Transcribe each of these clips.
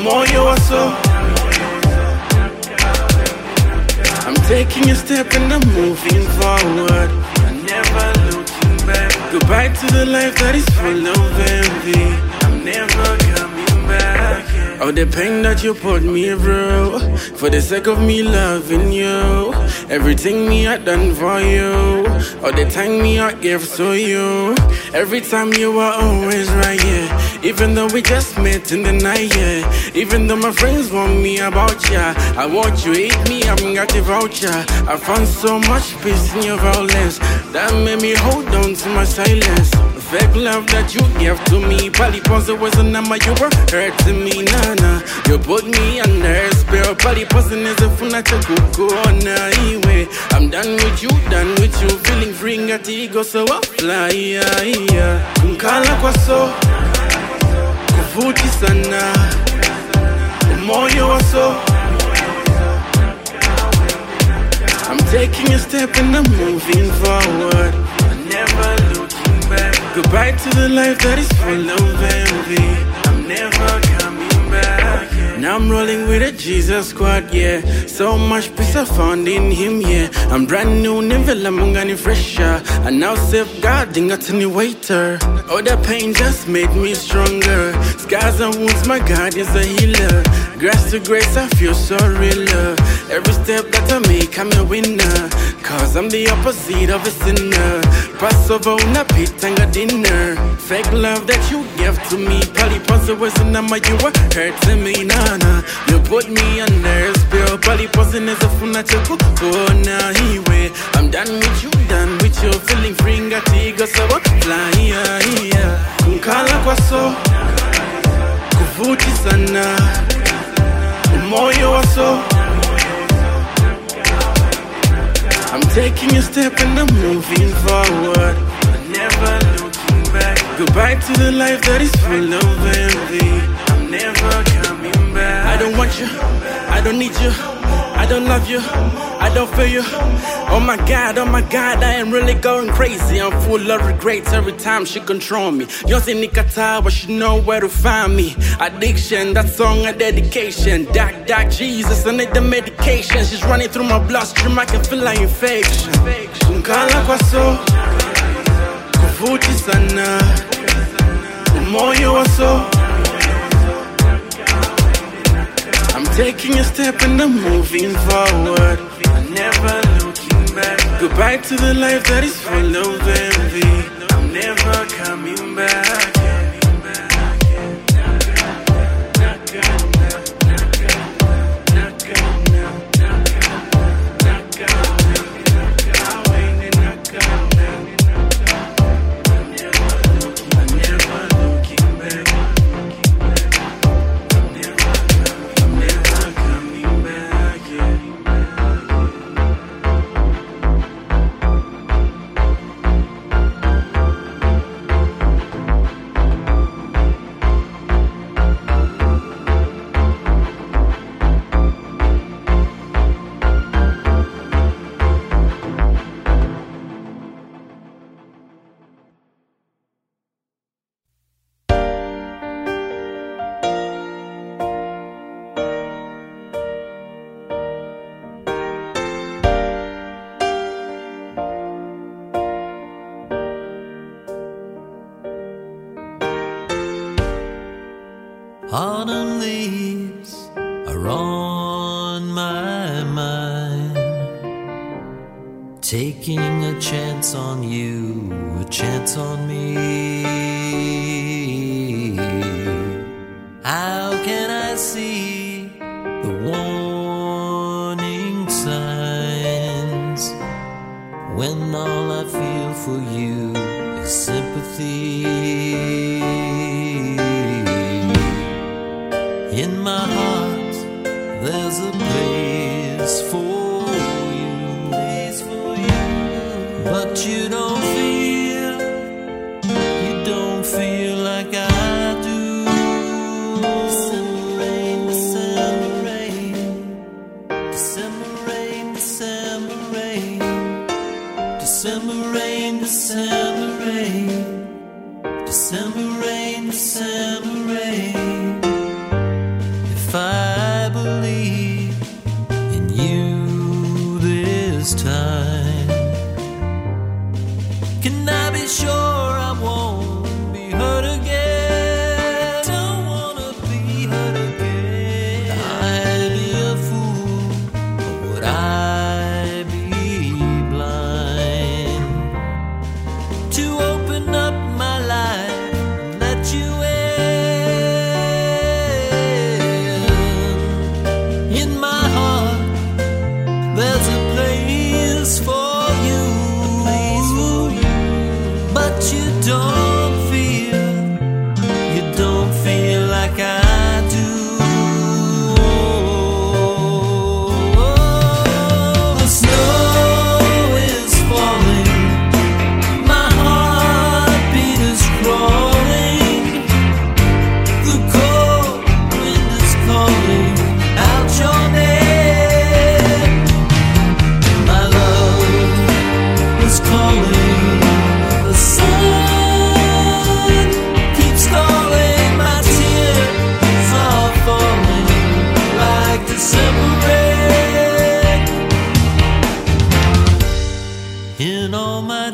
umoya waso I'm taking a step and I'm moving forward. I'm never looking back. Goodbye to the life that is full of envy. I'm never coming back. All the pain that you put me through. For the sake of me loving you. Everything me I done for you. All the time me I gave to you. Every time you were always right, yeah Even though we just met in the night, yeah. Even though my friends want me about ya. I want you hate me, I'm got the voucher I found so much peace in your violence That made me hold on to my silence. Fake love that you gave to me pose was a number you were hurting me, nah You put me under a spell Pali pose is a funa kuku na iwe I'm done with you, done with you Feeling free ngati ego so I fly yeah, yeah. So Kuvuti sana Umoyo wa so I'm taking a step and I'm moving forward. I'm never looking back. Goodbye to the life that is full of envy. I'm never. Now I'm rolling with a Jesus squad, yeah. So much peace I found in him, yeah. I'm brand new, never lamungani fresher. And now safeguarding a tiny waiter. All the pain just made me stronger. Scars and wounds, my God is a healer. Grace to grace, I feel so real. Every step that I make, I'm a winner. Cause I'm the opposite of a sinner. Passover, and a dinner. Fake love that you gave to me. Pose was in my you were hurting me, nana. You put me under a spell. Pali pose is a funa chuku. Oh, now he. I'm done with you, done with you. Feeling free, got ego, so I fly, yeah, yeah. Kumkala kwa so. Kuvuti sana. Umoyo wa so. I'm taking a step and I'm moving forward. I'm never looking back. Goodbye to the life that is full of envy. Don't want you. I don't need you. I don't love you. I don't feel you. Oh my god, oh my god, I am really going crazy. I'm full of regrets every time she control me. Yonse Nikata, but she know where to find me. Addiction, that song a dedication. Doc, doc, Jesus, I need the medication. She's running through my bloodstream, I can feel like infection. Kuvuti sana, wa so. I'm taking a step and I'm moving forward. I'm never looking back. Goodbye to the life that is full of envy. I'm never coming back.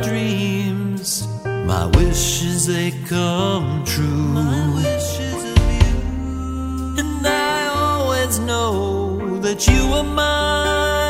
dreams. My wishes they come true. My wishes of you. And I always know that you are mine.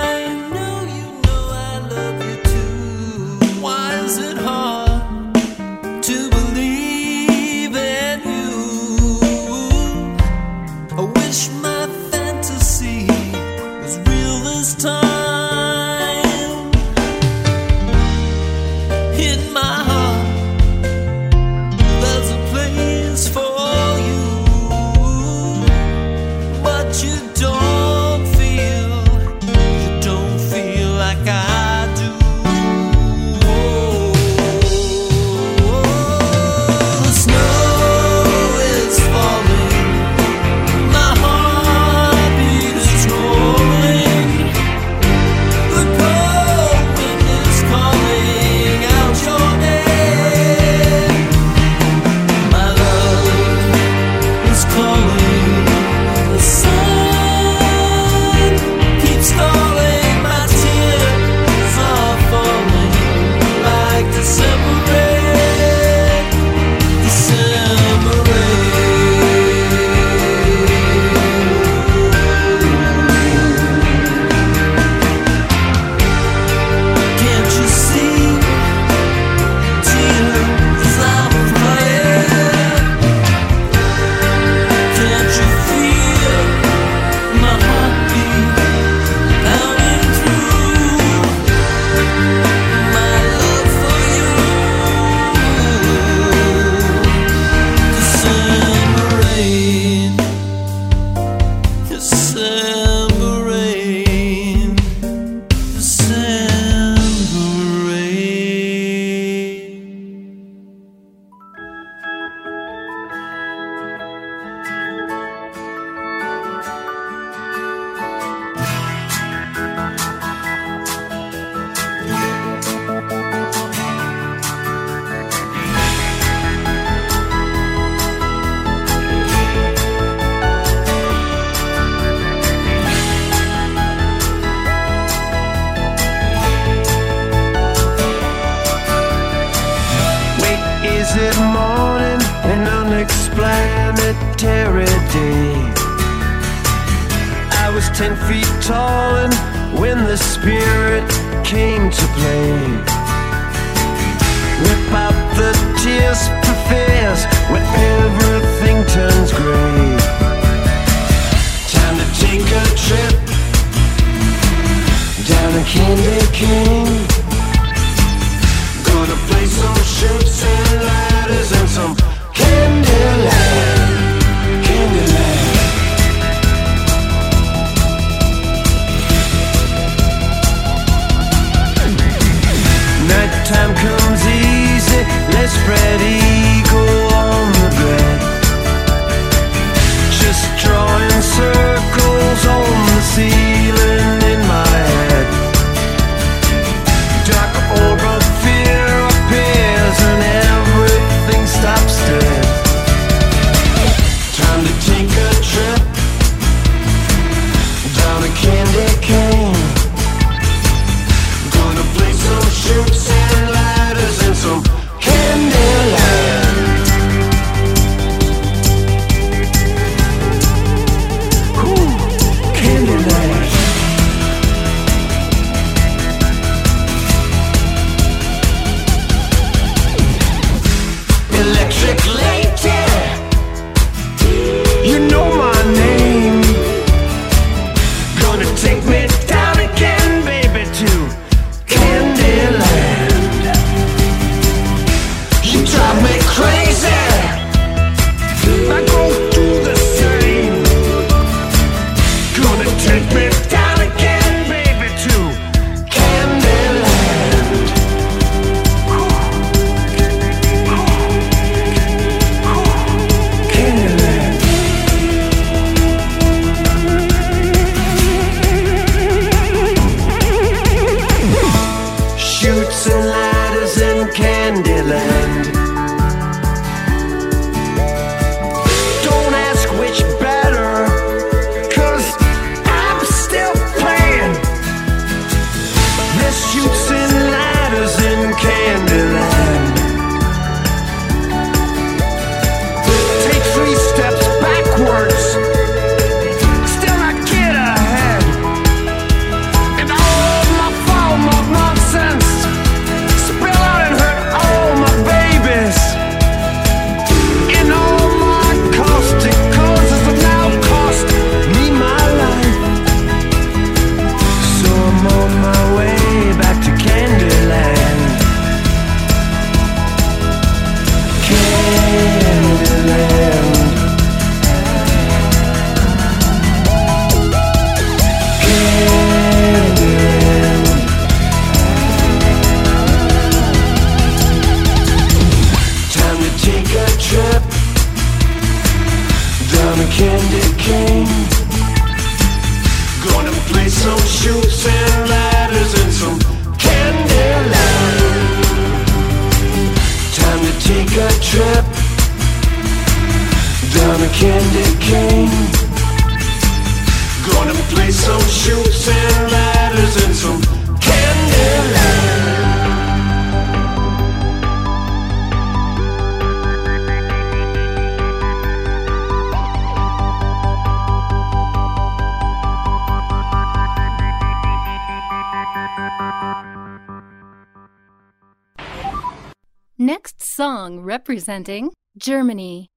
Germany.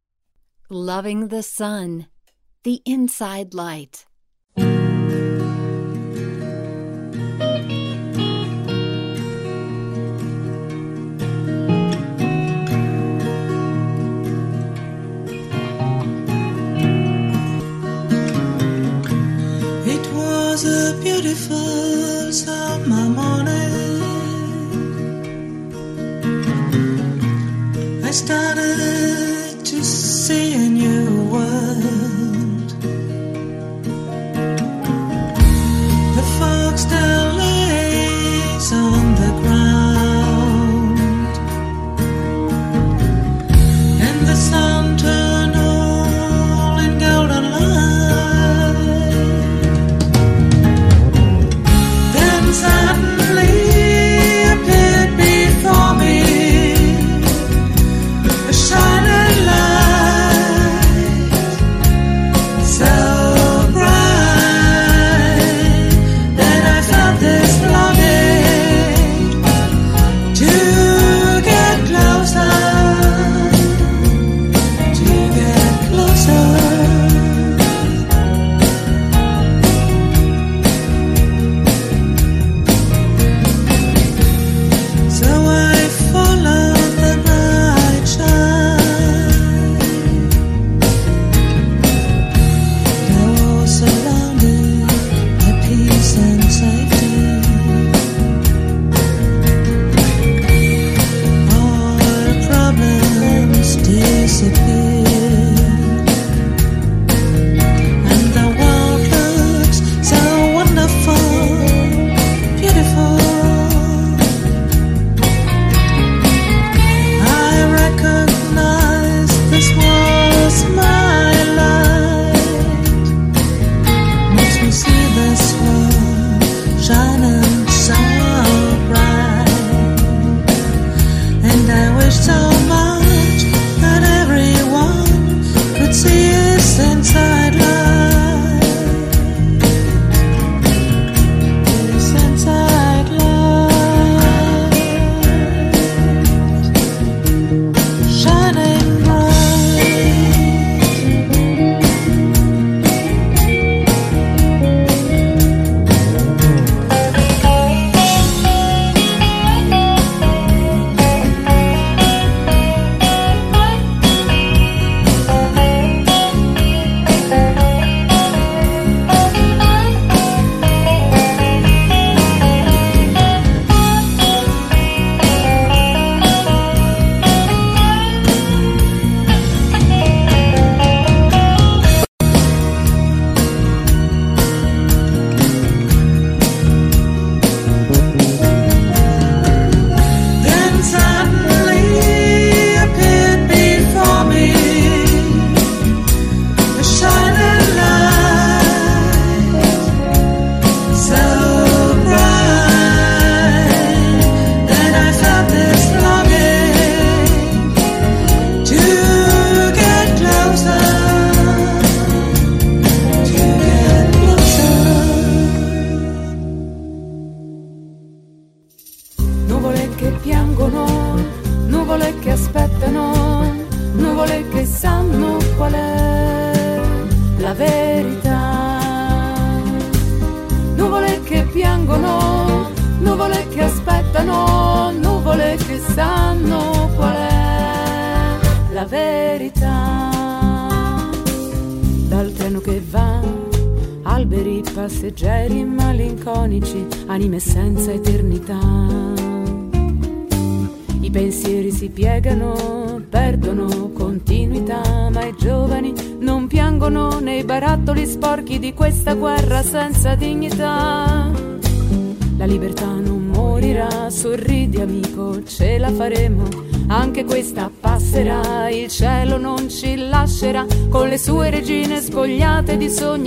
Loving the Sun, The Inside Light.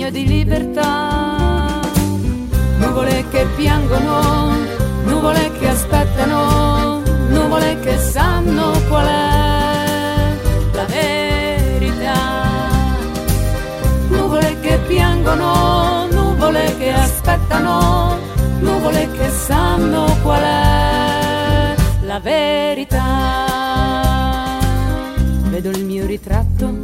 Sogno di libertà. Nuvole che piangono, nuvole che aspettano nuvole che sanno qual è la verità. Nuvole che piangono, nuvole che aspettano, nuvole che sanno qual è la verità. Vedo il mio ritratto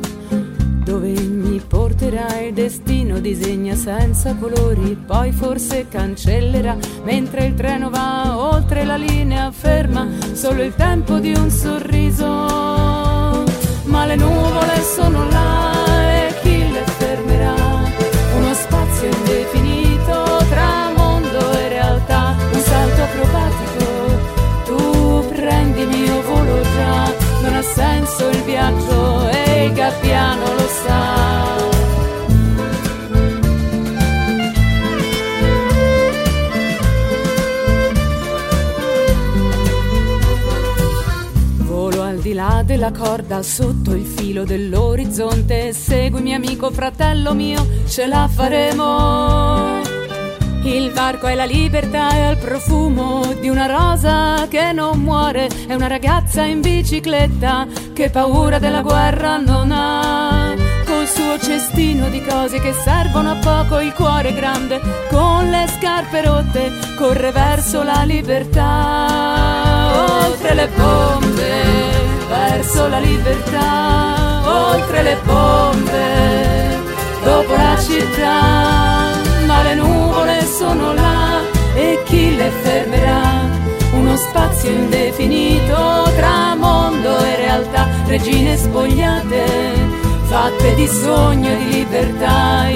porterà il destino, disegna senza colori, poi forse cancellerà, mentre il treno va oltre la linea ferma, solo il tempo di un sorriso. Ma le nuvole sono là e chi le fermerà? Uno spazio indefinito tra mondo e realtà, un salto acrobatico, tu prendi il mio volo già, non ha senso il viaggio e il gabbiano lo sa. Della corda, sotto il filo dell'orizzonte. Seguimi amico, fratello mio, ce la faremo. Il varco è la libertà e il profumo di una rosa che non muore. È una ragazza in bicicletta che paura della guerra non ha. Col suo cestino di cose che servono a poco, il cuore grande, con le scarpe rotte, corre verso la libertà. Oltre le bombe, verso la libertà. Oltre le bombe, dopo la città ma le nuvole sono là e chi le fermerà? Uno spazio indefinito tra mondo e realtà, regine spogliate, fatte di sogno e di libertà,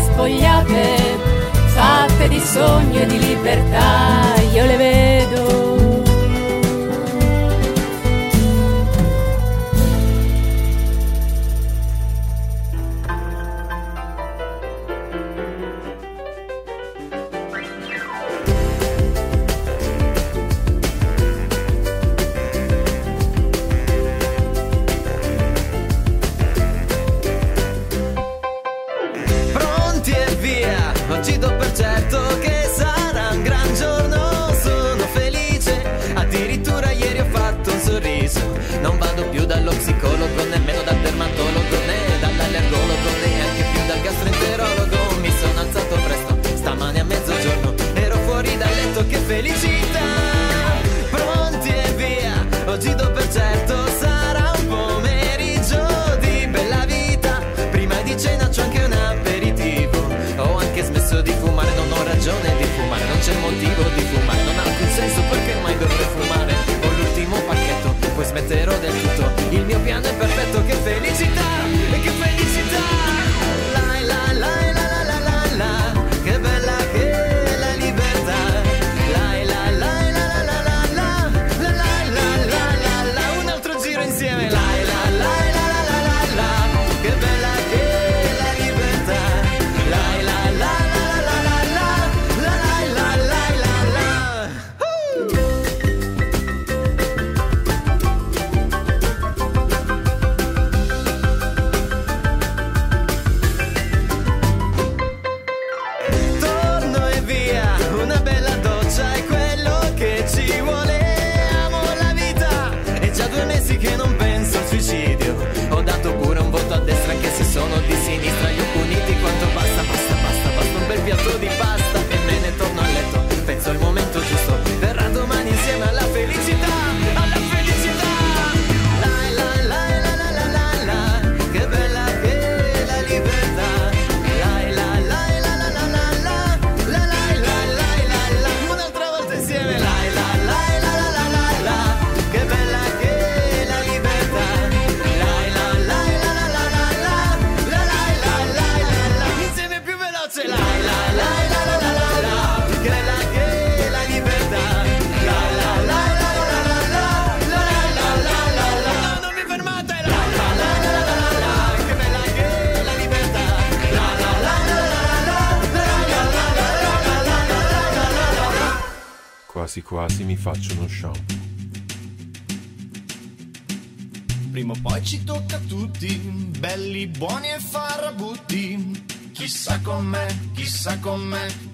spogliate, fatte di sogno e di libertà, io le vedo.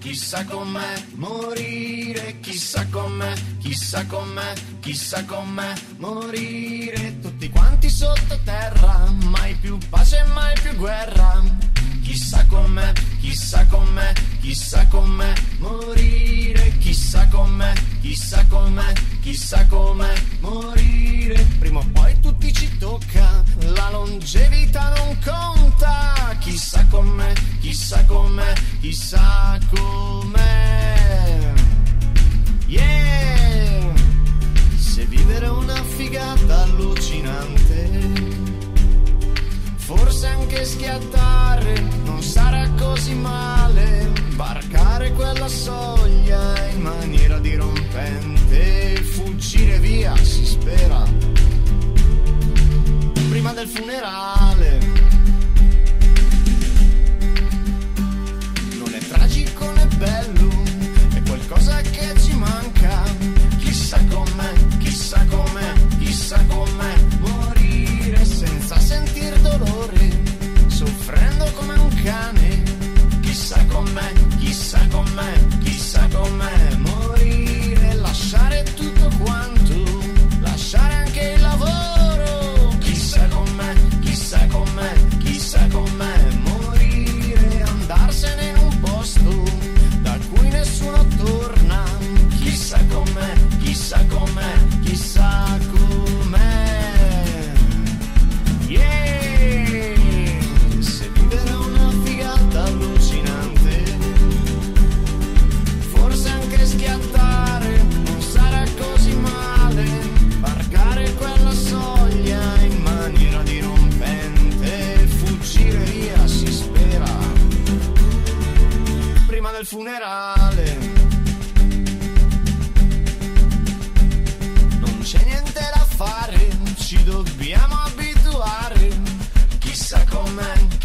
chissà com'è, morire chissà com'è, chissà com'è, chissà com'è.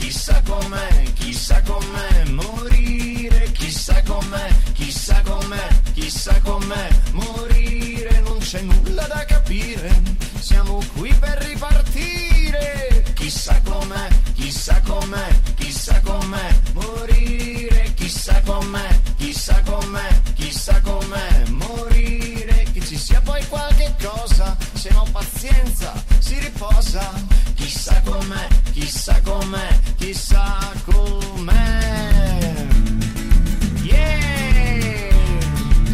Chissà com'è, chissà com'è morire, chissà com'è, chissà com'è, chissà com'è morire, non c'è nulla da capire, siamo qui per ripartire. Chissà com'è, chissà com'è, chissà com'è morire, chissà com'è, chissà com'è, chissà com'è morire, che ci sia poi qualche cosa, se no pazienza, si riposa chissà com'è, chissà com'è, chissà com'è. Yeah!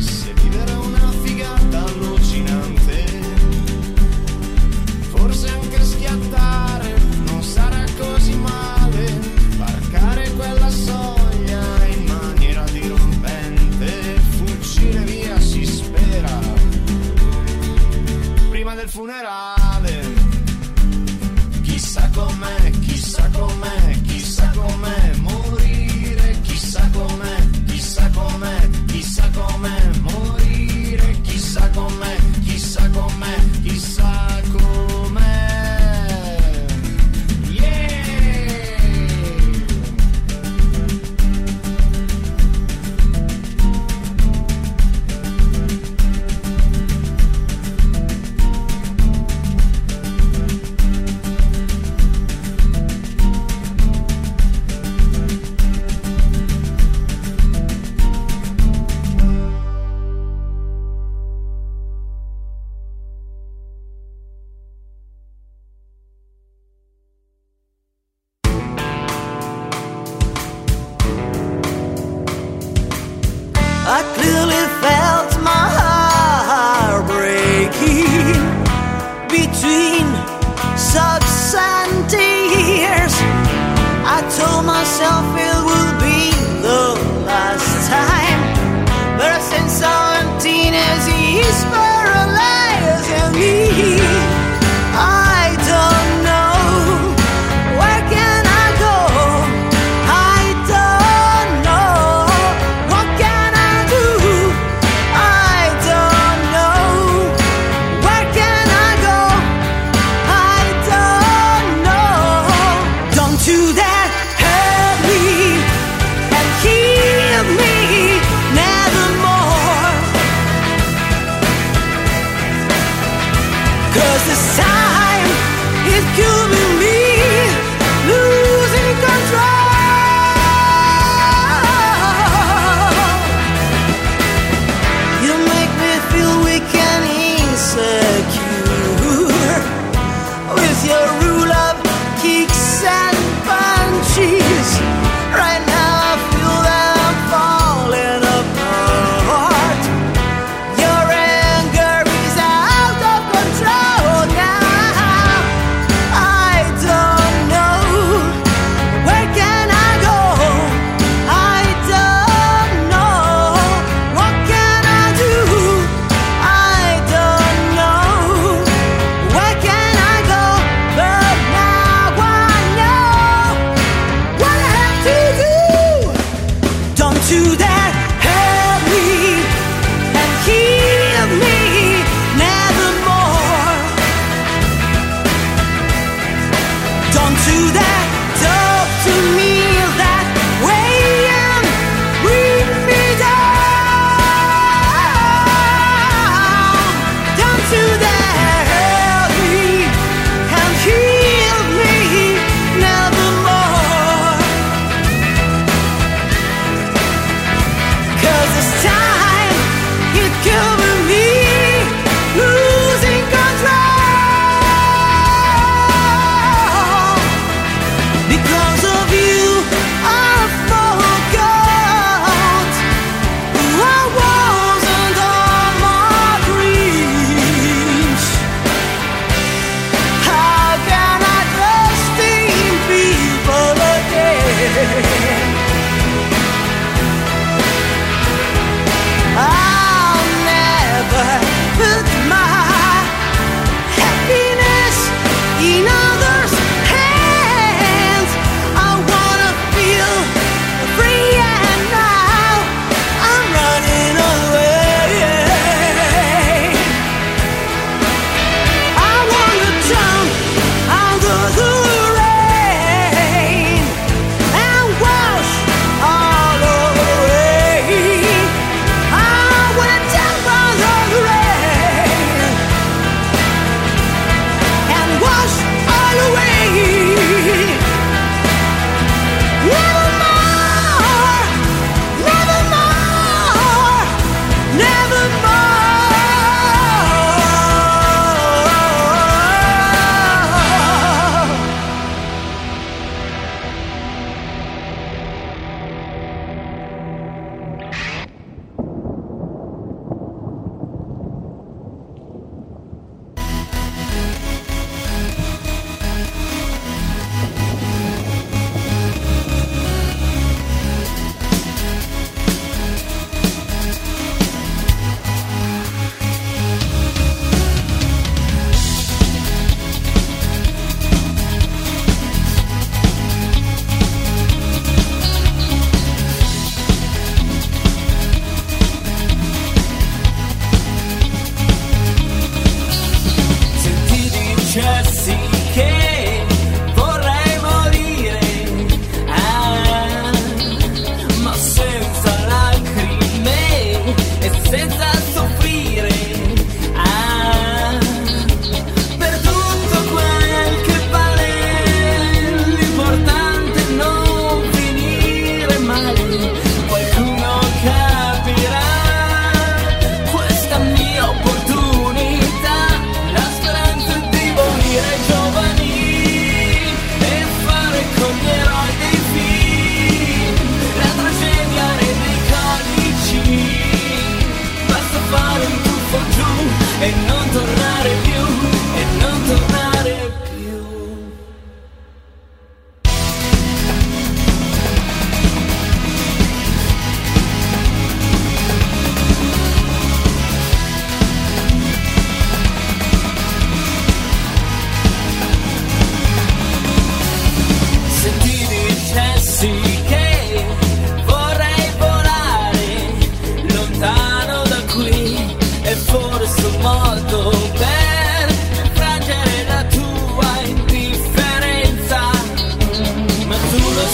Se vivere è una figata allucinante, forse anche schiattare non sarà così male, varcare quella soglia in maniera dirompente, fuggire via si spera. Prima del funerale.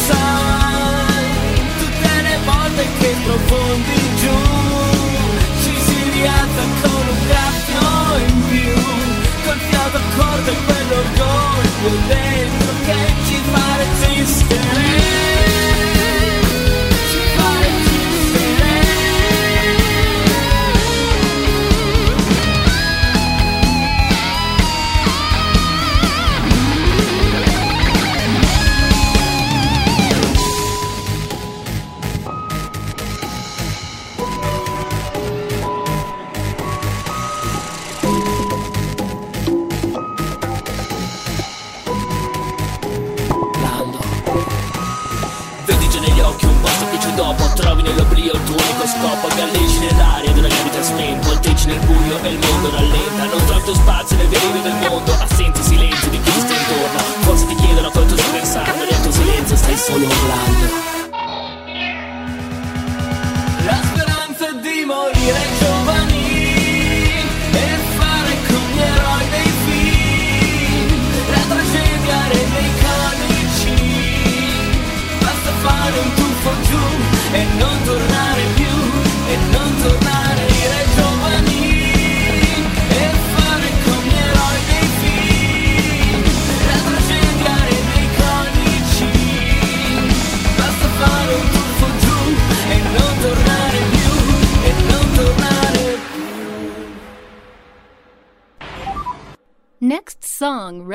sai, tutte le volte che profondi giù, ci si rialza con un graffio in più, col fiato accordo e quell'orgoglio dentro che ci fa resistere.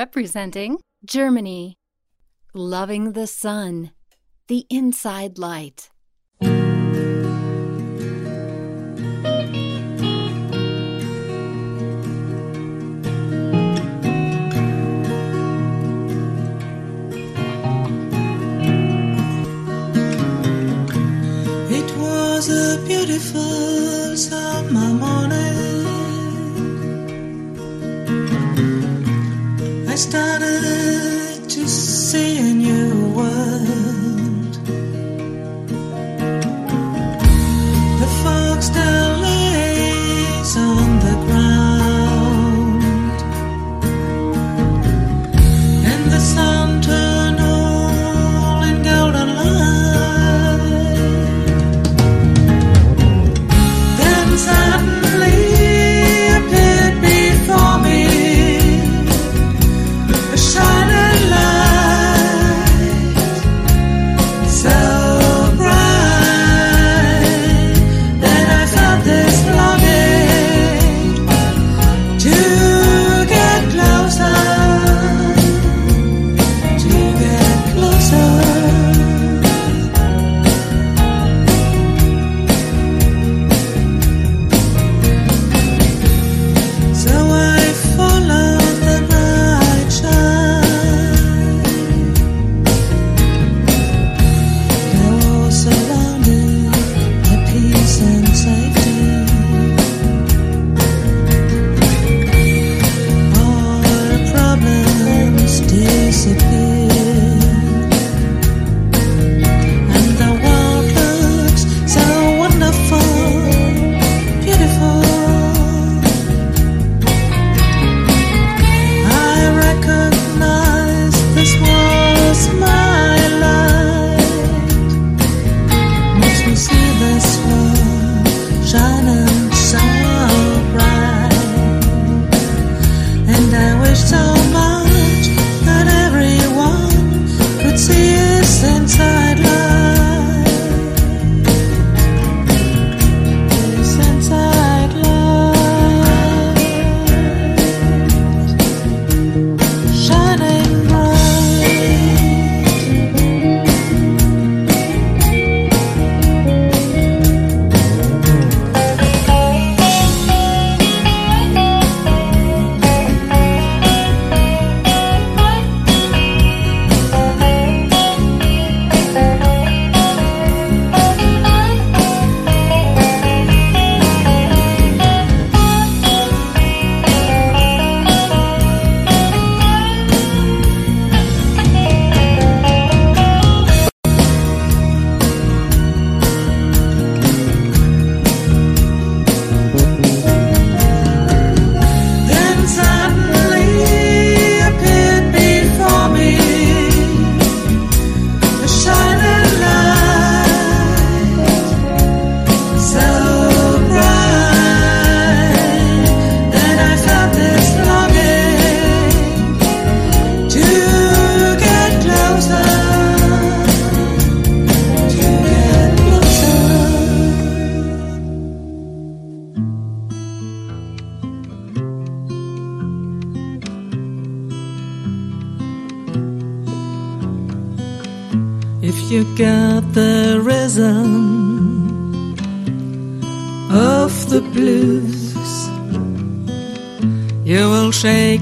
representing Germany. Loving the sun, the inside light. It was a beautiful summer. started to seeing you were.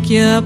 your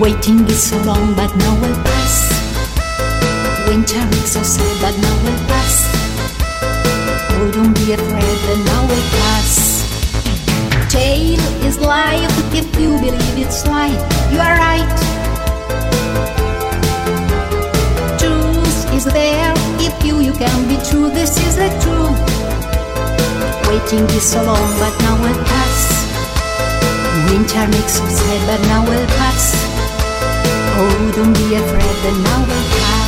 Waiting is so long, but now will pass. Winter is so sad, but now will pass. Oh, don't be afraid, but now will pass. Tale is life if you believe it's life, You are right. Truth is there if you you can be true. This is the truth. Waiting is so long, but now will pass. Winter makes us sad, but now will pass. Oh, don't be afraid, And now we're five.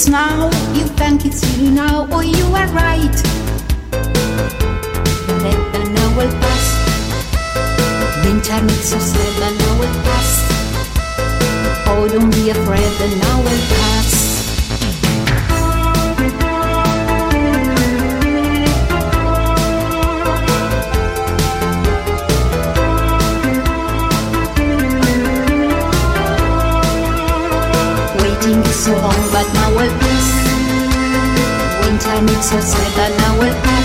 it's now, you think it's you now, or you are right. Let the now will pass. Winter makes us sad, the now will pass. Oh, don't be afraid, the now will pass. and it's so sad that now we're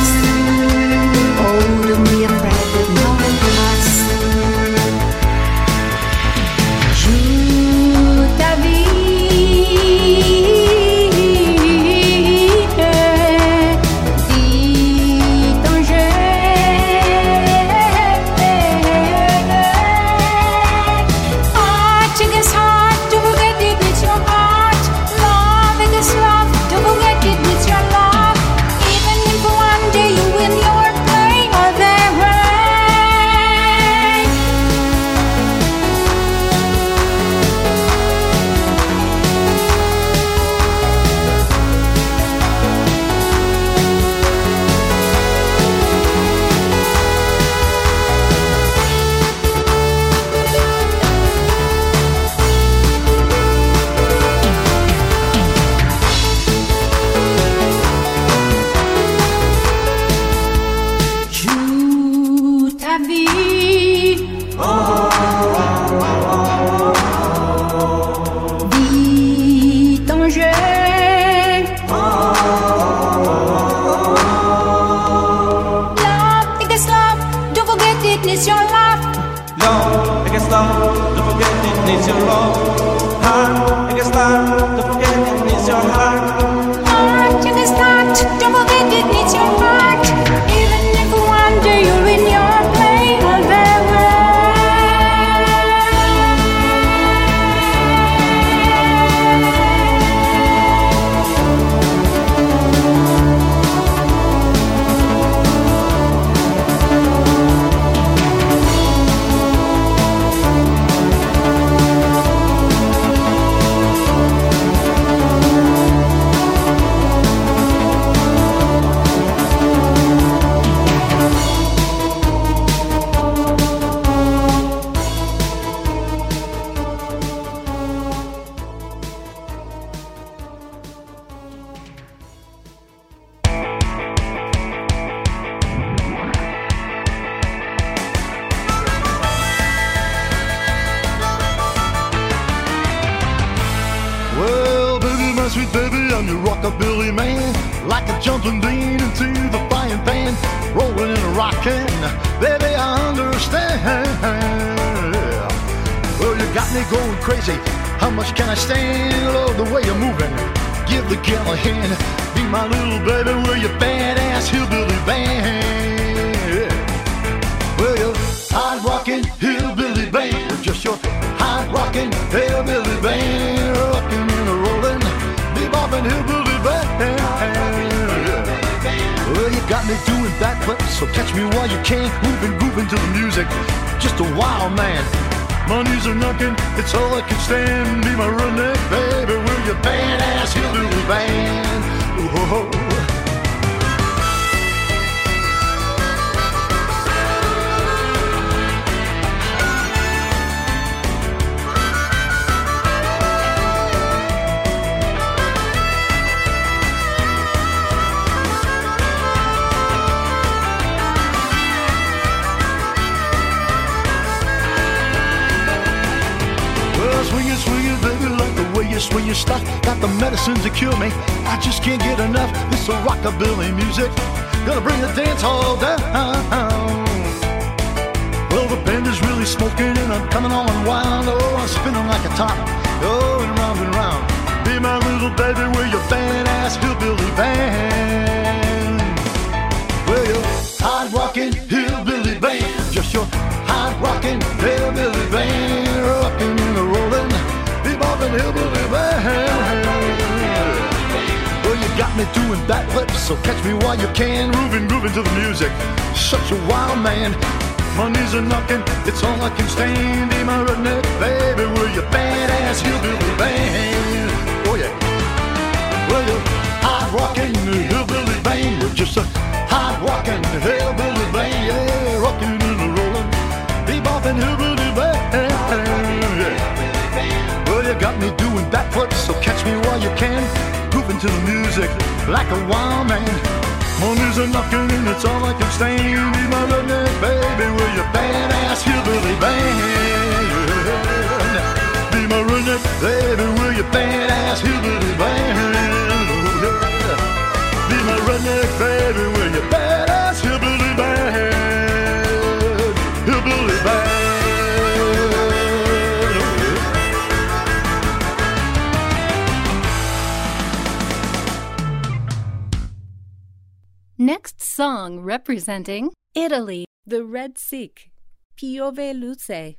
Presenting Italy, the Red Sikh, Piove Luce.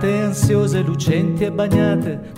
sfumate, ansiose, lucenti e bagnate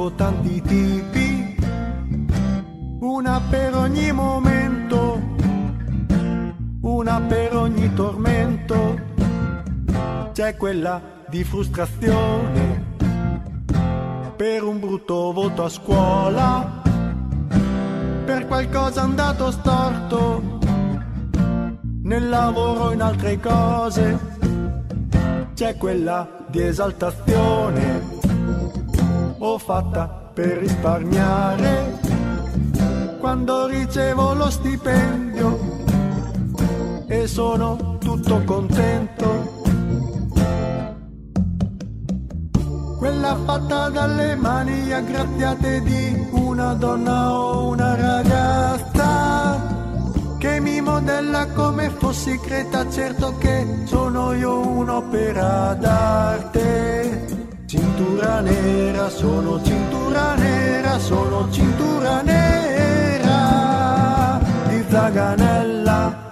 conosco tanti tipi, una per ogni momento, una per ogni tormento, c'è quella di frustrazione per un brutto voto a scuola, per qualcosa andato storto, nel lavoro in altre cose. C'è quella di esaltazione, fatta per risparmiare quando ricevo lo stipendio e sono tutto contento. Quella fatta dalle mani aggraziate di una donna o una ragazza che mi modella come fossi creta, certo che sono io un'opera d'arte. Cintura nera, sono cintura nera, sono cintura nera di Zaganella.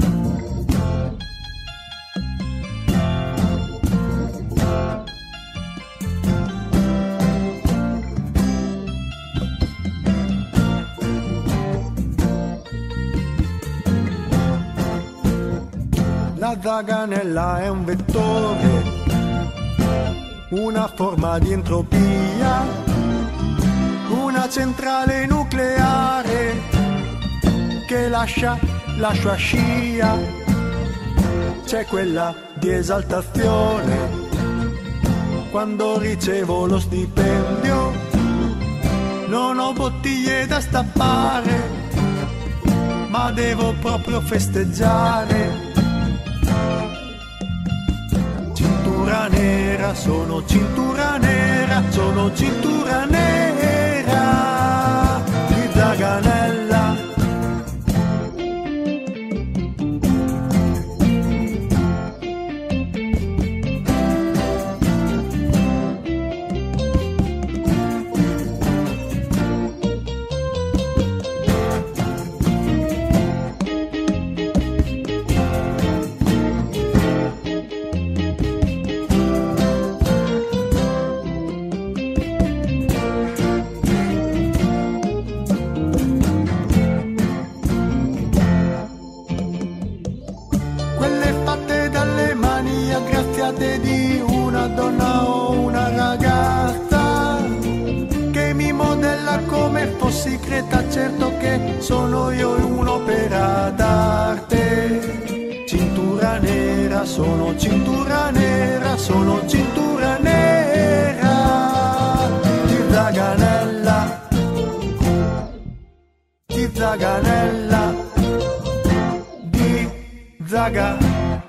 La zaganella è un vettore, una forma di entropia, una centrale nucleare che lascia, lascia scia. C'è quella di esaltazione quando ricevo lo stipendio. Non ho bottiglie da stappare, ma devo proprio festeggiare. Nera, sono cintura nera, sono cintura nera aggraziate di una donna o una ragazza che mi modella come fossi creta, certo che sono io un'opera d'arte. Cintura nera, sono cintura nera, sono cintura nera di Zaganella, di Zaganella di Zaganella.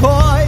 toy.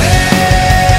Hey!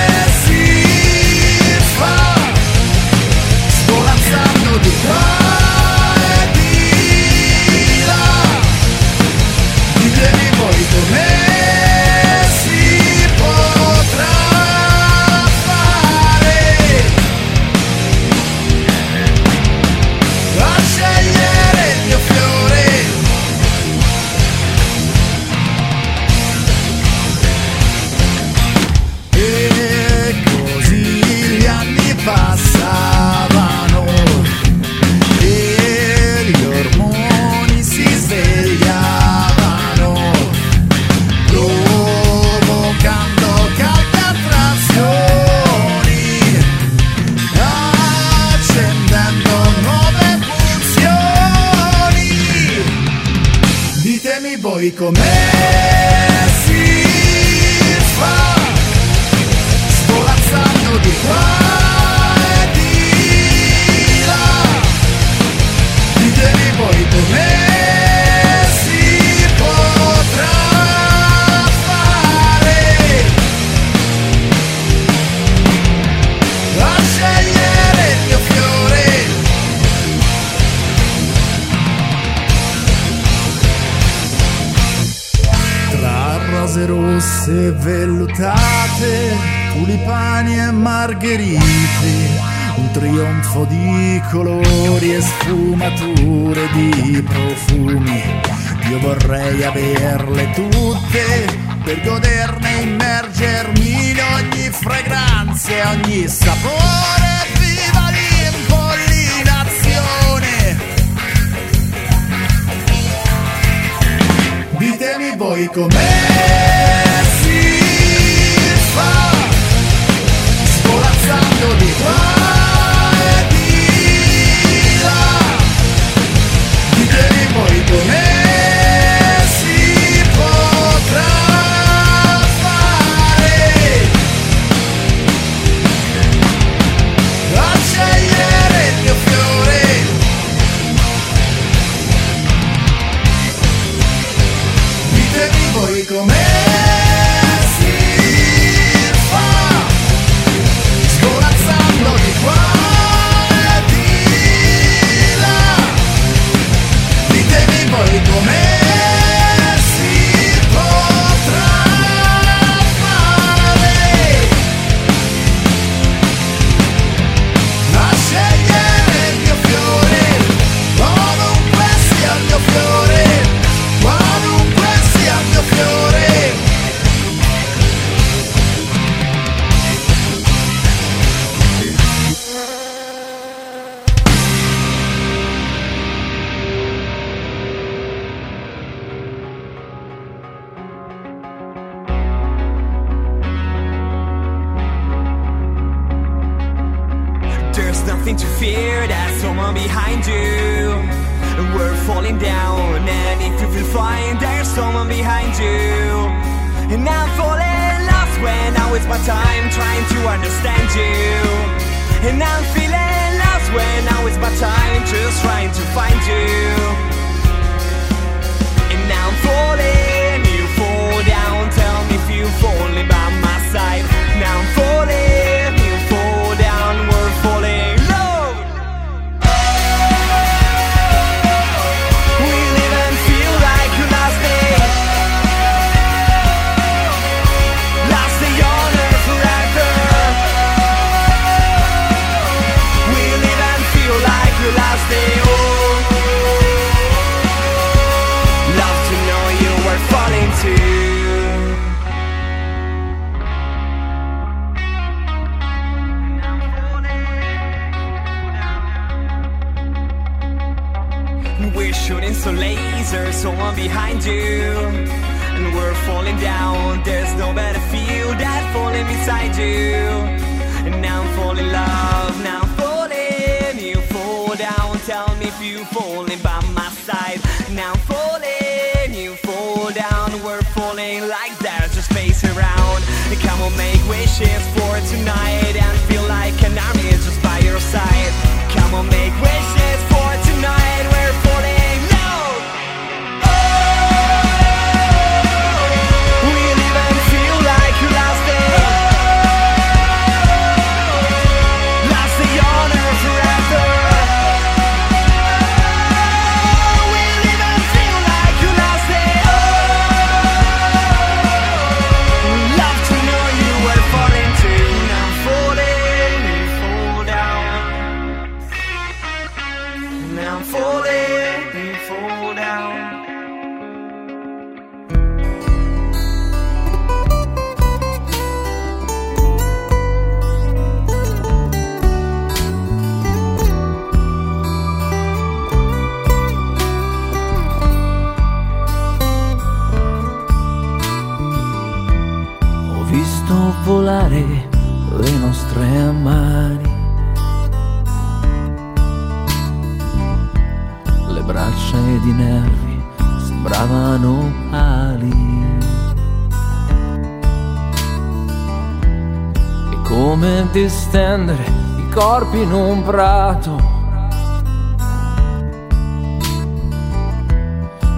In un prato.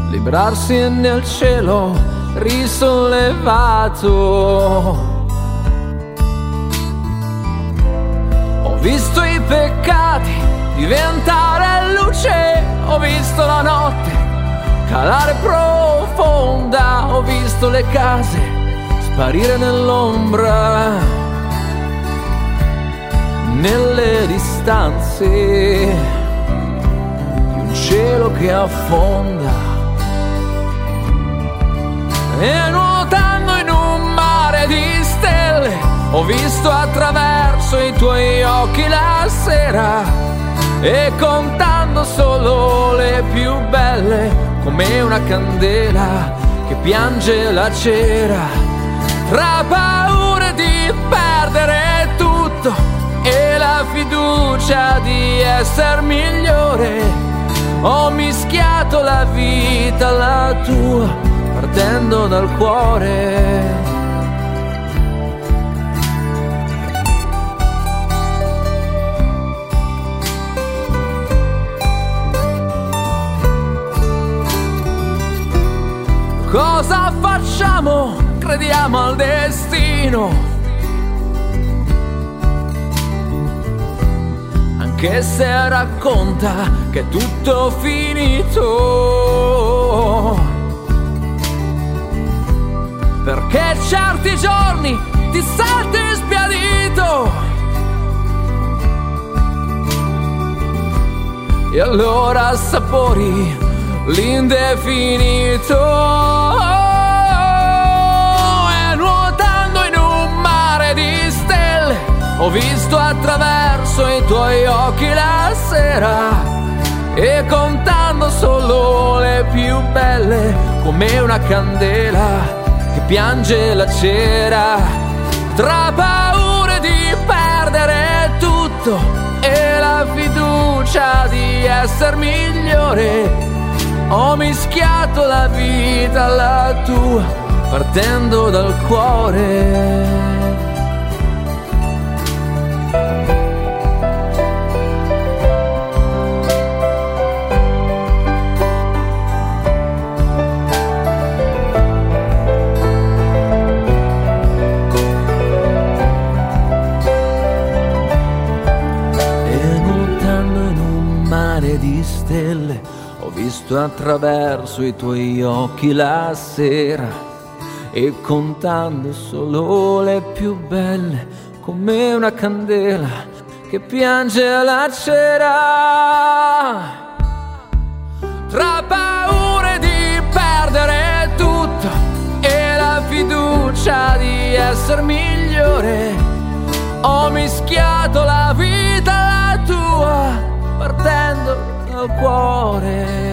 Librarsi nel cielo risollevato. Ho visto i peccati diventare luce, ho visto la notte calare profonda, ho visto le case sparire nell'ombra, nelle distanze. Di un cielo che affonda. E nuotando in un mare di stelle ho visto attraverso i tuoi occhi la sera. E contando solo le più belle come una candela che piange la cera. Tra fiducia di essere migliore ho mischiato la vita alla tua partendo dal cuore. Cosa facciamo? Crediamo al destino. Anche se racconta che è tutto finito perché certi giorni ti senti sbiadito. E allora assapori l'indefinito. E nuotando in un mare di stelle, ho visto attraverso i tuoi occhi la sera. E contando solo le più belle come una candela che piange la cera tra paure di perdere tutto e la fiducia di essere migliore. Ho mischiato la vita alla tua partendo dal cuore. Visto attraverso i tuoi occhi la sera e contando solo le più belle come una candela che piange la cera. Tra paure di perdere tutto e la fiducia di essere migliore, ho mischiato la vita alla tua partendo al cuore.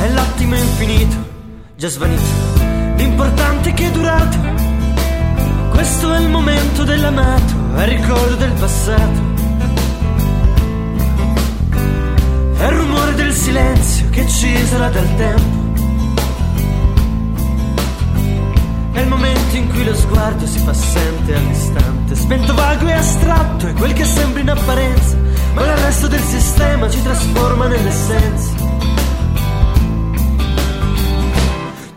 È l'attimo infinito, già svanito. L'importante è che è durato. Questo è il momento dell'amato, è il ricordo del passato È il rumore del silenzio che ci isola dal tempo. È il momento in cui lo sguardo si fa sente all'istante. Spento vago e astratto è quel che sembra in apparenza, ma l'arresto del sistema ci trasforma nell'essenza.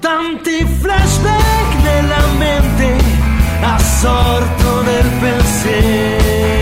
Tanti flashback nella mente, assorto nel pensiero.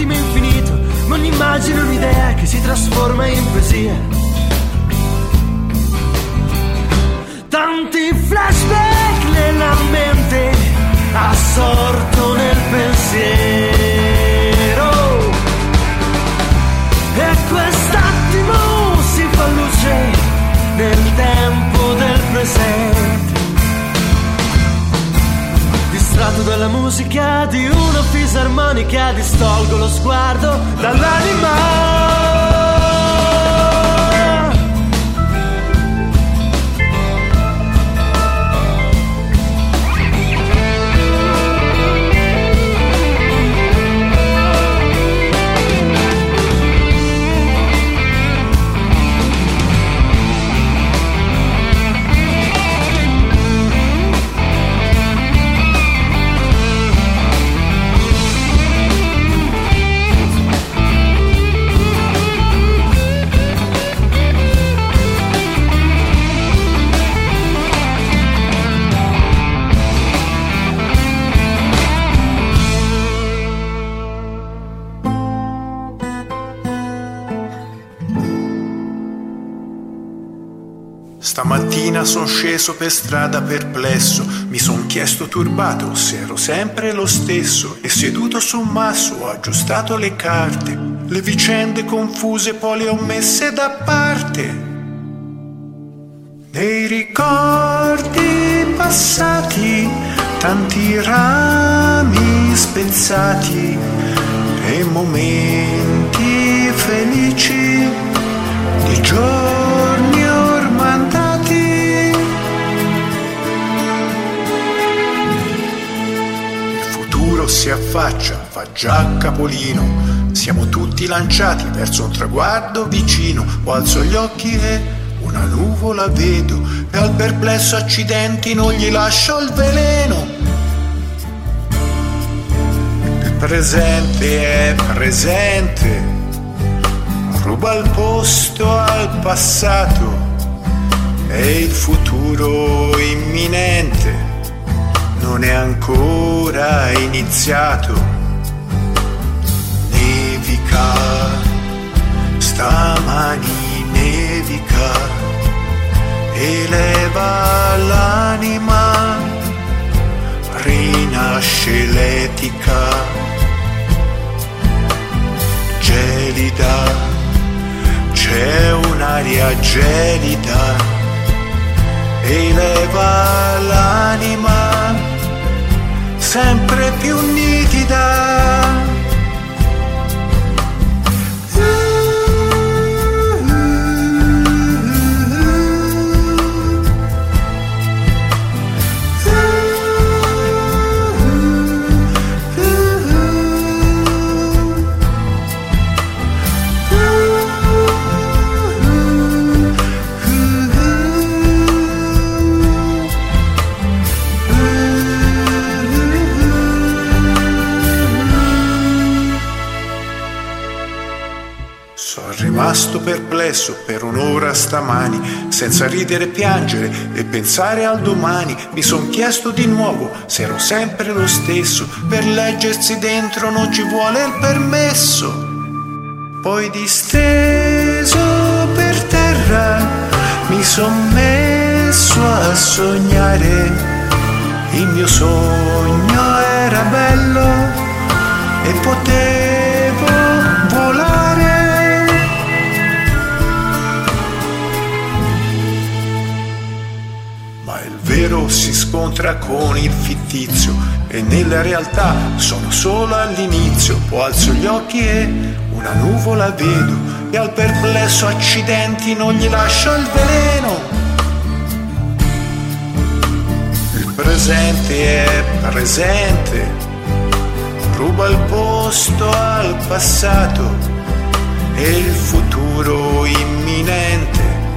l'attimo infinito, non immagino un'idea che si trasforma in poesia. Tanti flashback nella mente, assorto nel pensiero. Fisarmonica, distolgo lo sguardo dall'anima. Son sceso per strada perplesso, mi son chiesto turbato se ero sempre lo stesso e seduto su un masso ho aggiustato le carte, le vicende confuse poi le ho messe da parte. Nei ricordi passati, tanti rami spezzati e momenti felici di giorni ormandati. Si affaccia, fa già capolino. Siamo tutti lanciati verso un traguardo vicino. O alzo gli occhi e una nuvola vedo. E al perplesso accidenti non gli lascio il veleno. Il presente è presente ruba il posto al passato e il futuro imminente non è ancora iniziato. Nevica, stamani nevica, eleva l'anima, rinasce l'etica, gelida c'è un'aria gelida, eleva l'anima, sempre più nitida. Rimasto perplesso per un'ora stamani, senza ridere e piangere e pensare al domani. Mi son chiesto di nuovo se ero sempre lo stesso. Per leggersi dentro non ci vuole il permesso. Poi disteso per terra mi son messo a sognare. Il mio sogno era bello e potevo vero si scontra con il fittizio e nella realtà sono solo all'inizio. Poi alzo gli occhi e una nuvola vedo e al perplesso accidenti non gli lascio il veleno. Il presente è presente, ruba il posto al passato e il futuro imminente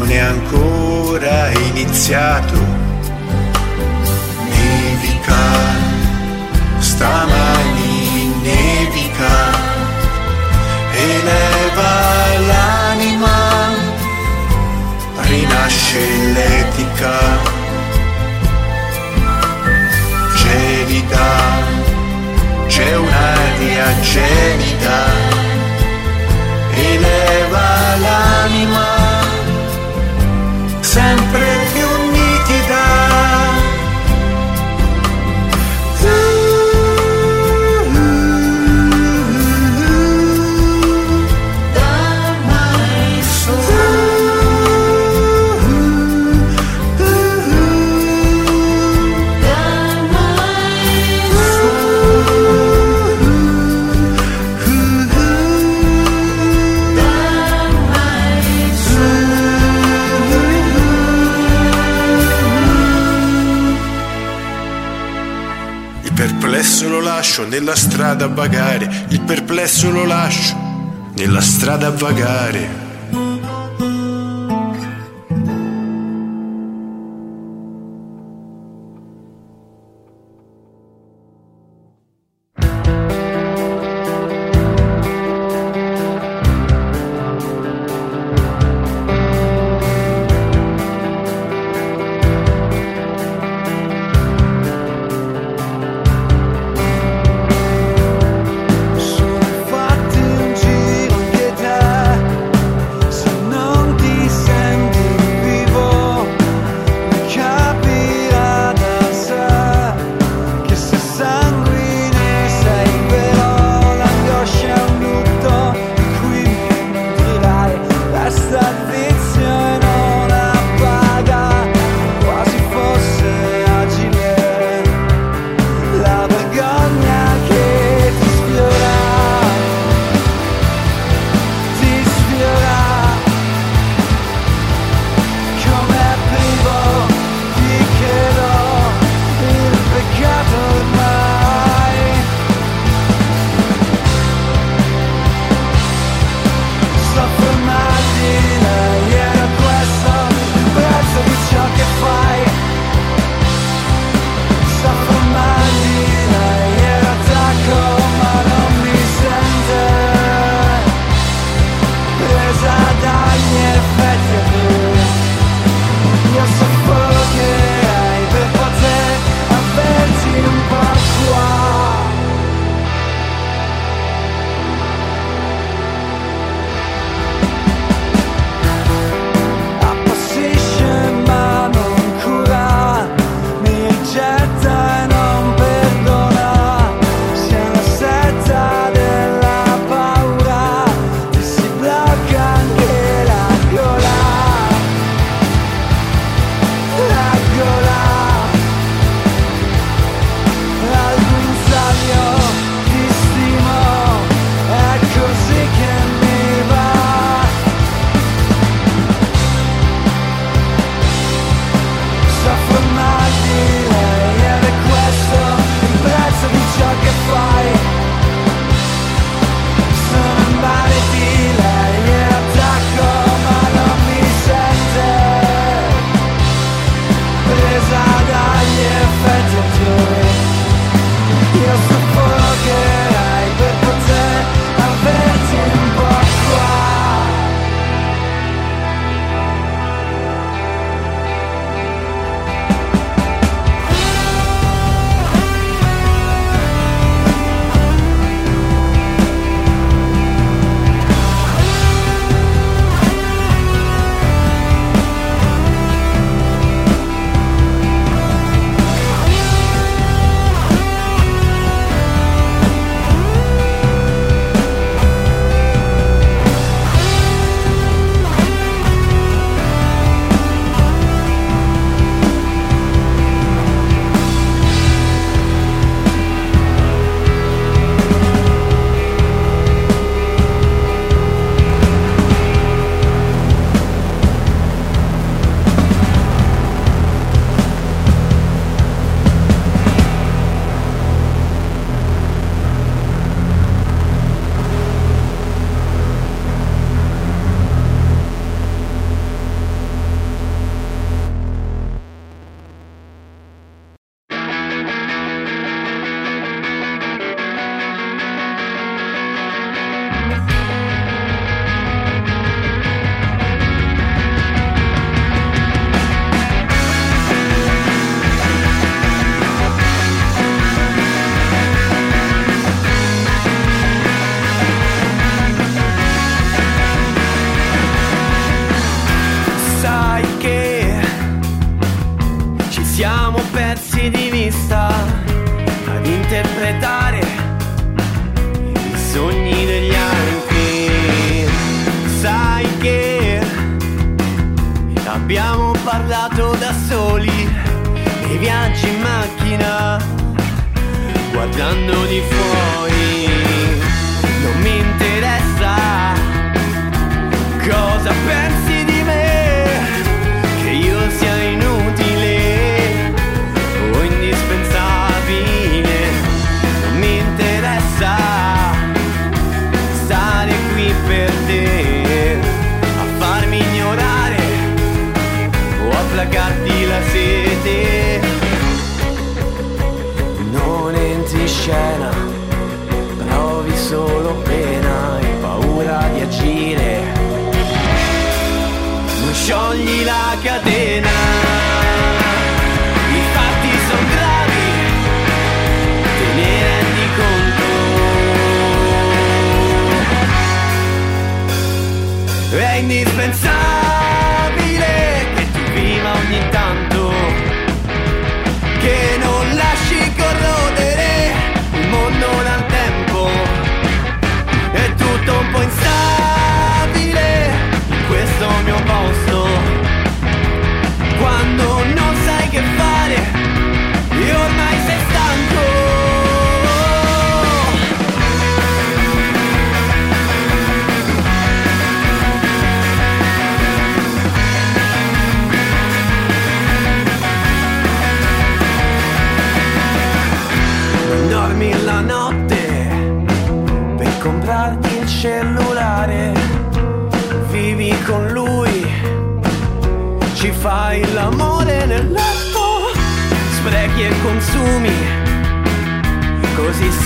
non è ancora iniziato. Nevica, stamani nevica, eleva l'anima, rinasce l'etica. Gelida, c'è un'aria gelida, eleva l'anima sempre lascio nella strada a vagare, il perplesso lo lascio nella strada a vagare.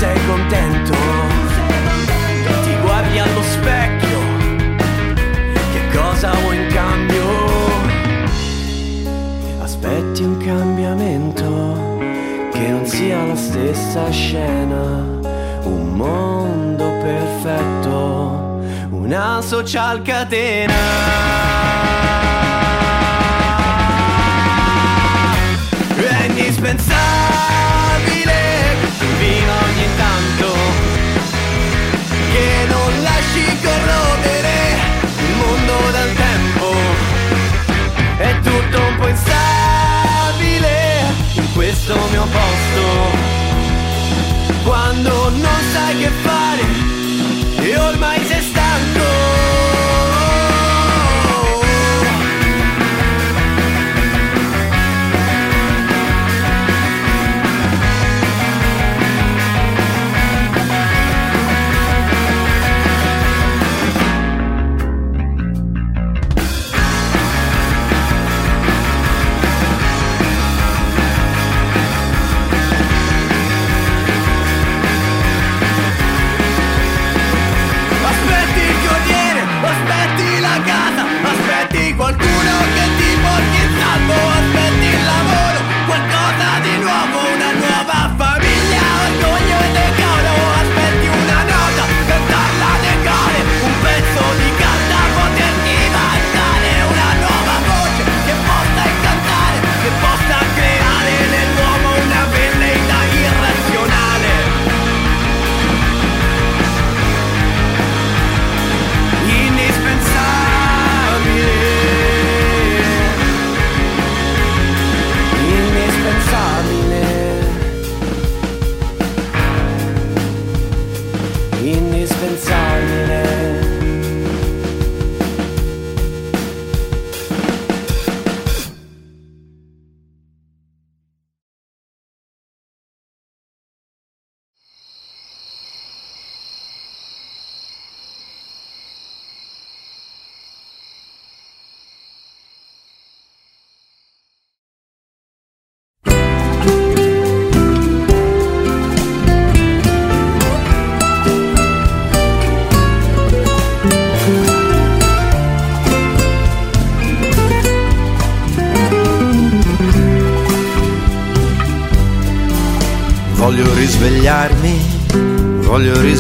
sei contento? Ti guardi allo specchio, che cosa vuoi in cambio? Aspetti un cambiamento che non sia la stessa scena, un mondo perfetto, una social catena. È indispensabile di il mondo dal tempo. È tutto un po' instabile in questo mio posto. Quando non sai che fare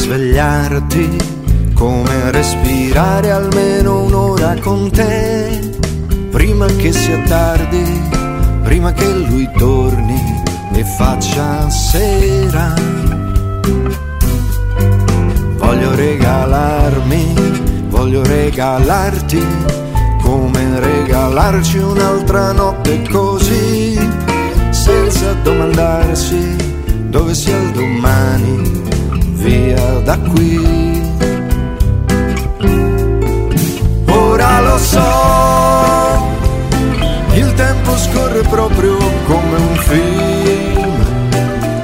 svegliarti, come respirare almeno un'ora con te, prima che sia tardi, prima che lui torni e faccia sera. Voglio regalarmi, voglio regalarti, come regalarci un'altra notte così, senza domandarsi dove sia il domani via da qui. Ora lo so, il tempo scorre proprio come un film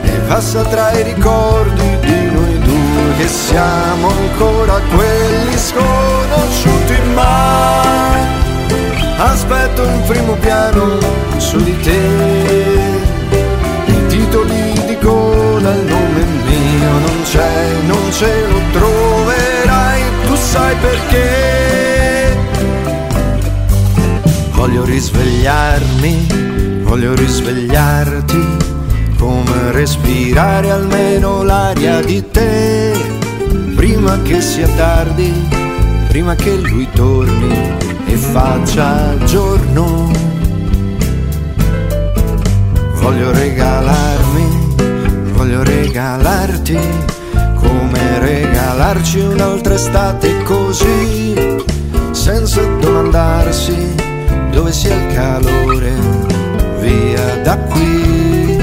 e passa tra i ricordi di noi due che siamo ancora quelli sconosciuti ma aspetto un primo piano su di te c'è non ce lo troverai tu sai perché voglio risvegliarmi voglio risvegliarti come respirare almeno l'aria di te prima che sia tardi prima che lui torni e faccia giorno. Voglio regalarmi, voglio regalarti, come regalarci un'altra estate così, senza domandarsi dove sia il calore, via da qui.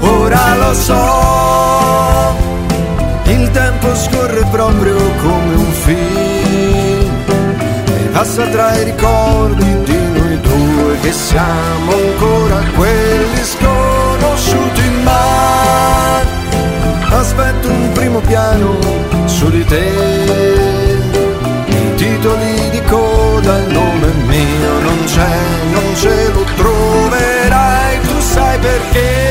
Ora lo so, il tempo scorre proprio come un film e passa tra i ricordi di noi due che siamo ancora quelli sconosciuti aspetto un primo piano su di te. Titoli di coda il nome mio non c'è non ce lo troverai tu sai perché.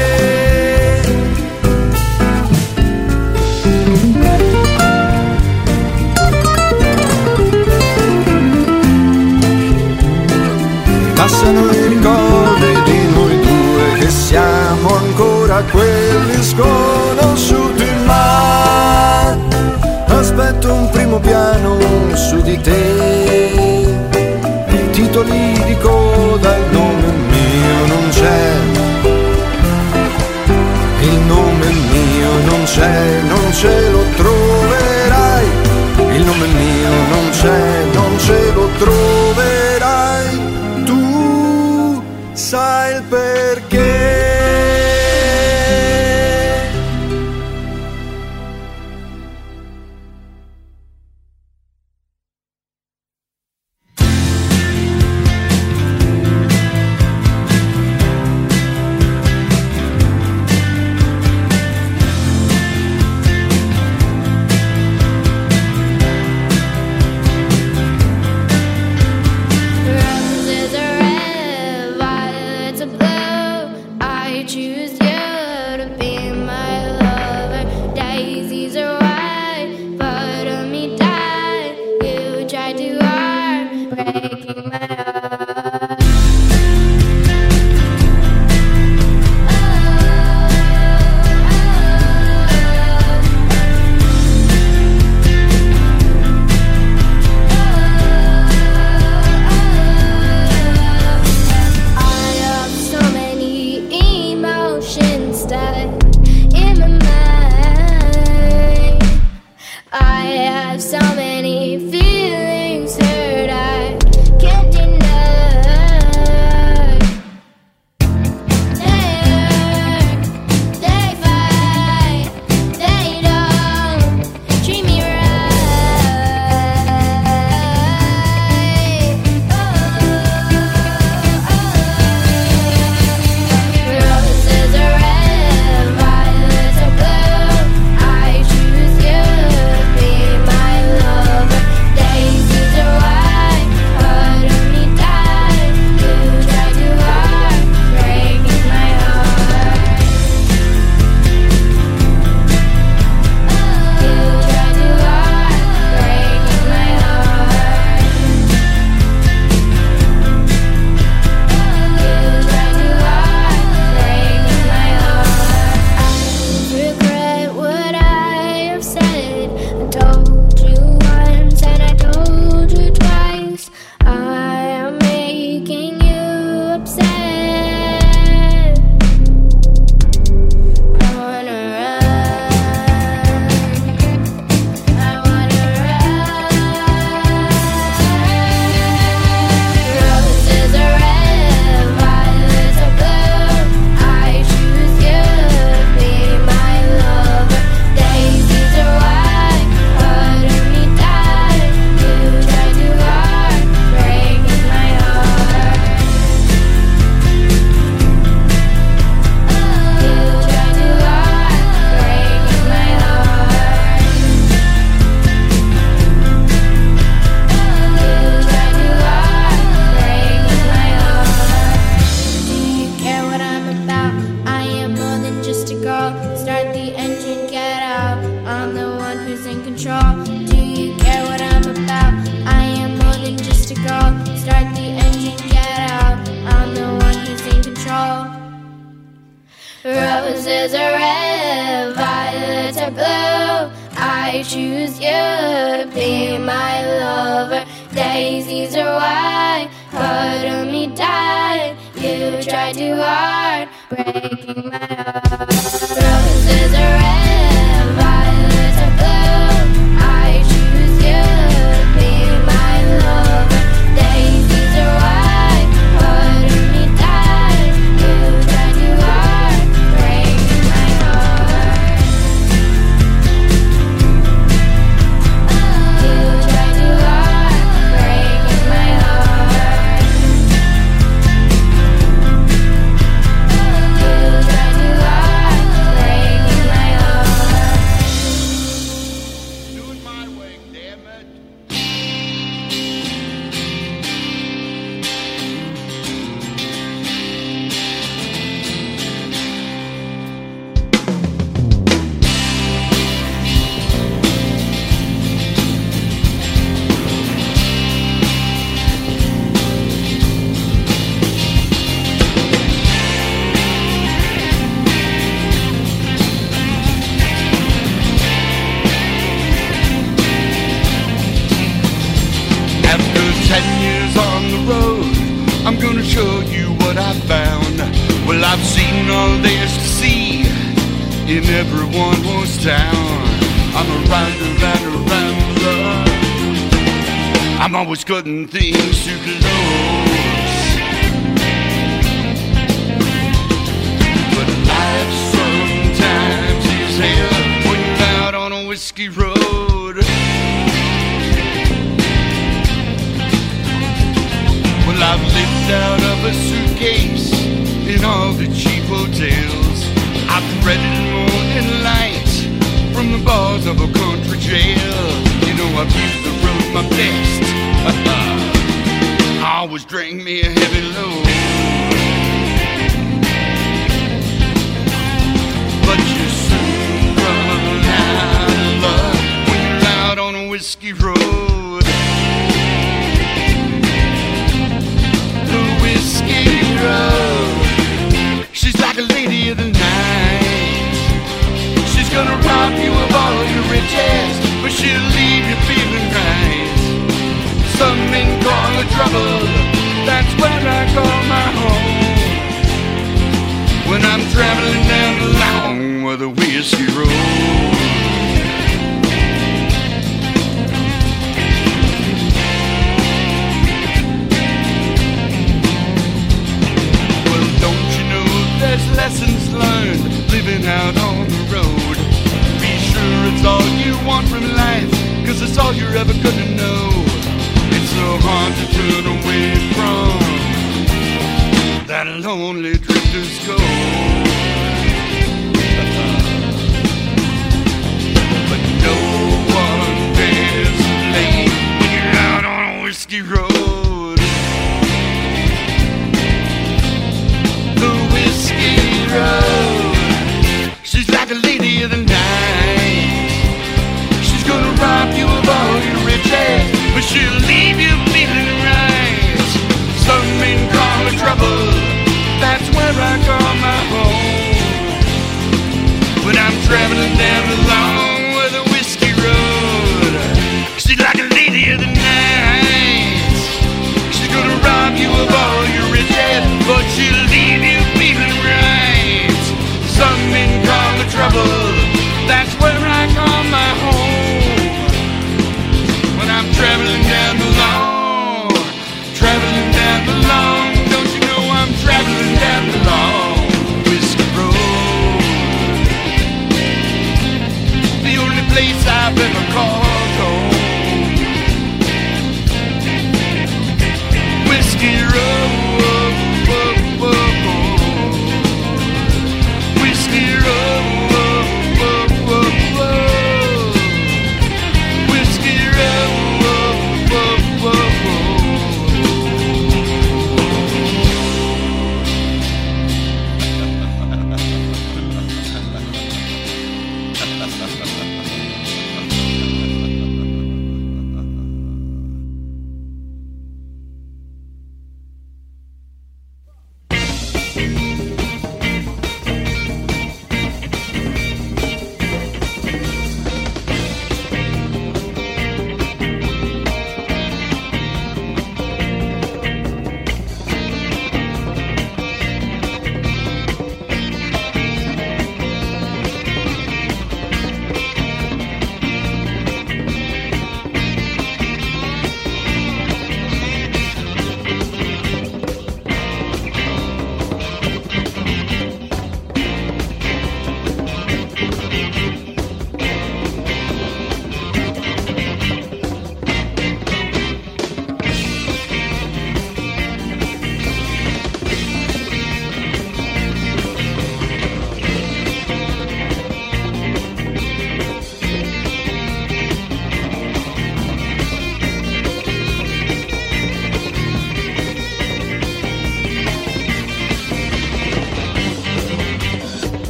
Passano i ricordi che siamo ancora quelli sconosciuti ma aspetto un primo piano su di te. I titoli di coda il nome mio non c'è. Il nome mio non c'è non ce lo troverai. Il nome mio non c'è non ce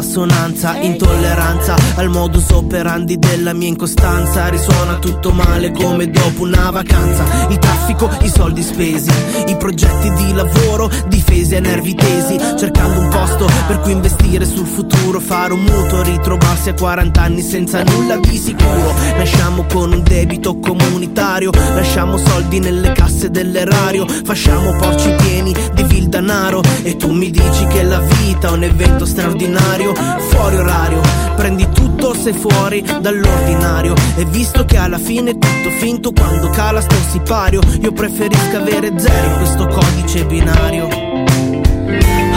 cammino questa fa sonanza Intolleranza al modus operandi della mia incostanza. Risuona tutto male come dopo una vacanza. Il traffico, i soldi spesi I progetti di lavoro difesi a nervi tesi. Cercando un posto per cui investire sul futuro Fare un mutuo, ritrovarsi a 40 anni senza nulla di sicuro. Nasciamo con un debito comunitario Lasciamo soldi nelle casse dell'erario Fasciamo porci pieni di vil danaro E tu mi dici che la vita è un evento straordinario Fuori orario, prendi tutto se fuori dall'ordinario. E visto che alla fine è tutto finto Quando cala sto sipario. Io preferisco avere zero in questo codice binario.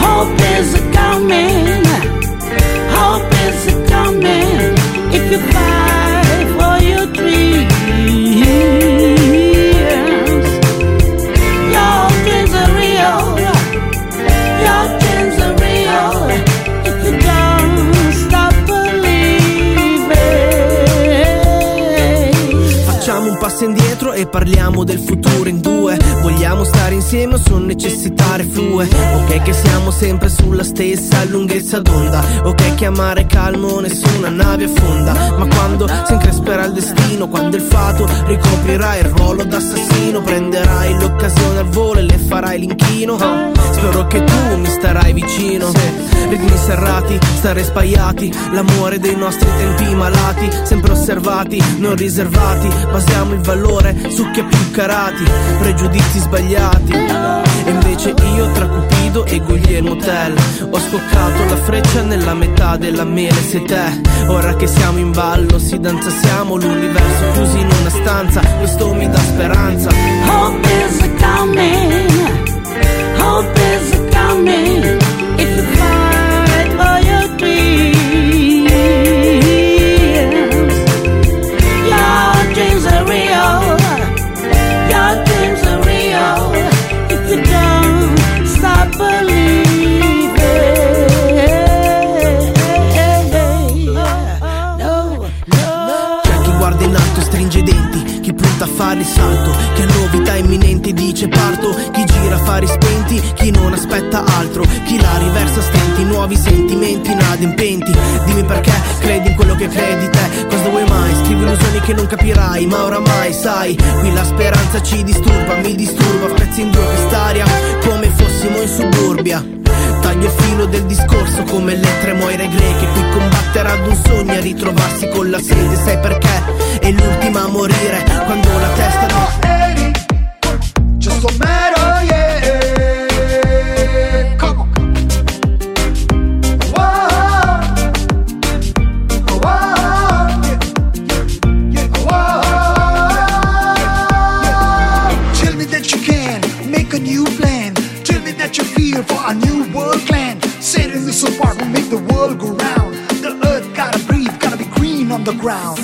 Hope is coming. Hope is coming. If you fight for your dreams, un passo indietro e parliamo del futuro in due. Vogliamo stare insieme o sono necessitare flue Ok che siamo sempre sulla stessa lunghezza d'onda. Ok che amare calmo nessuna nave affonda. Ma quando si incresperà il destino Quando il fato ricoprirà il ruolo d'assassino Prenderai l'occasione al volo e le farai l'inchino. Spero che tu mi starai vicino. Ritmi serrati, stare spaiati L'amore dei nostri tempi malati Sempre osservati, non riservati Basiamo il valore su chi ha più carati Pregiudizi sbagliati E invece io tra Cupido e Guglielmo Tell Ho scoccato la freccia nella metà della mele Sei te, ora che siamo in ballo Si danza siamo l'universo chiusi in una stanza Questo mi dà speranza Hope is coming. Hope is coming. Salto, chi ha novità imminenti dice parto, chi gira affari spenti, chi non aspetta altro, chi la riversa a stenti, nuovi sentimenti inadempenti. Dimmi perché credi in quello che credi te, cosa vuoi mai? Scrivi illusioni che non capirai, ma oramai sai, qui la speranza ci disturba, mi disturba, spezzi in due quest'aria, come fossimo in suburbia. Taglio il filo del discorso come le tre moire greche Qui combattere ad un sogno e ritrovarsi con la sede Sai perché? È l'ultima a morire Quando la testa di... Just a matter, yeah. Come on. Whoa. Whoa. Yeah. Whoa. Tell me that you can make a new plan. Tell me that you feel for a new world plan. Setting this apart will make the world go round. The earth gotta breathe, gotta be green on the ground.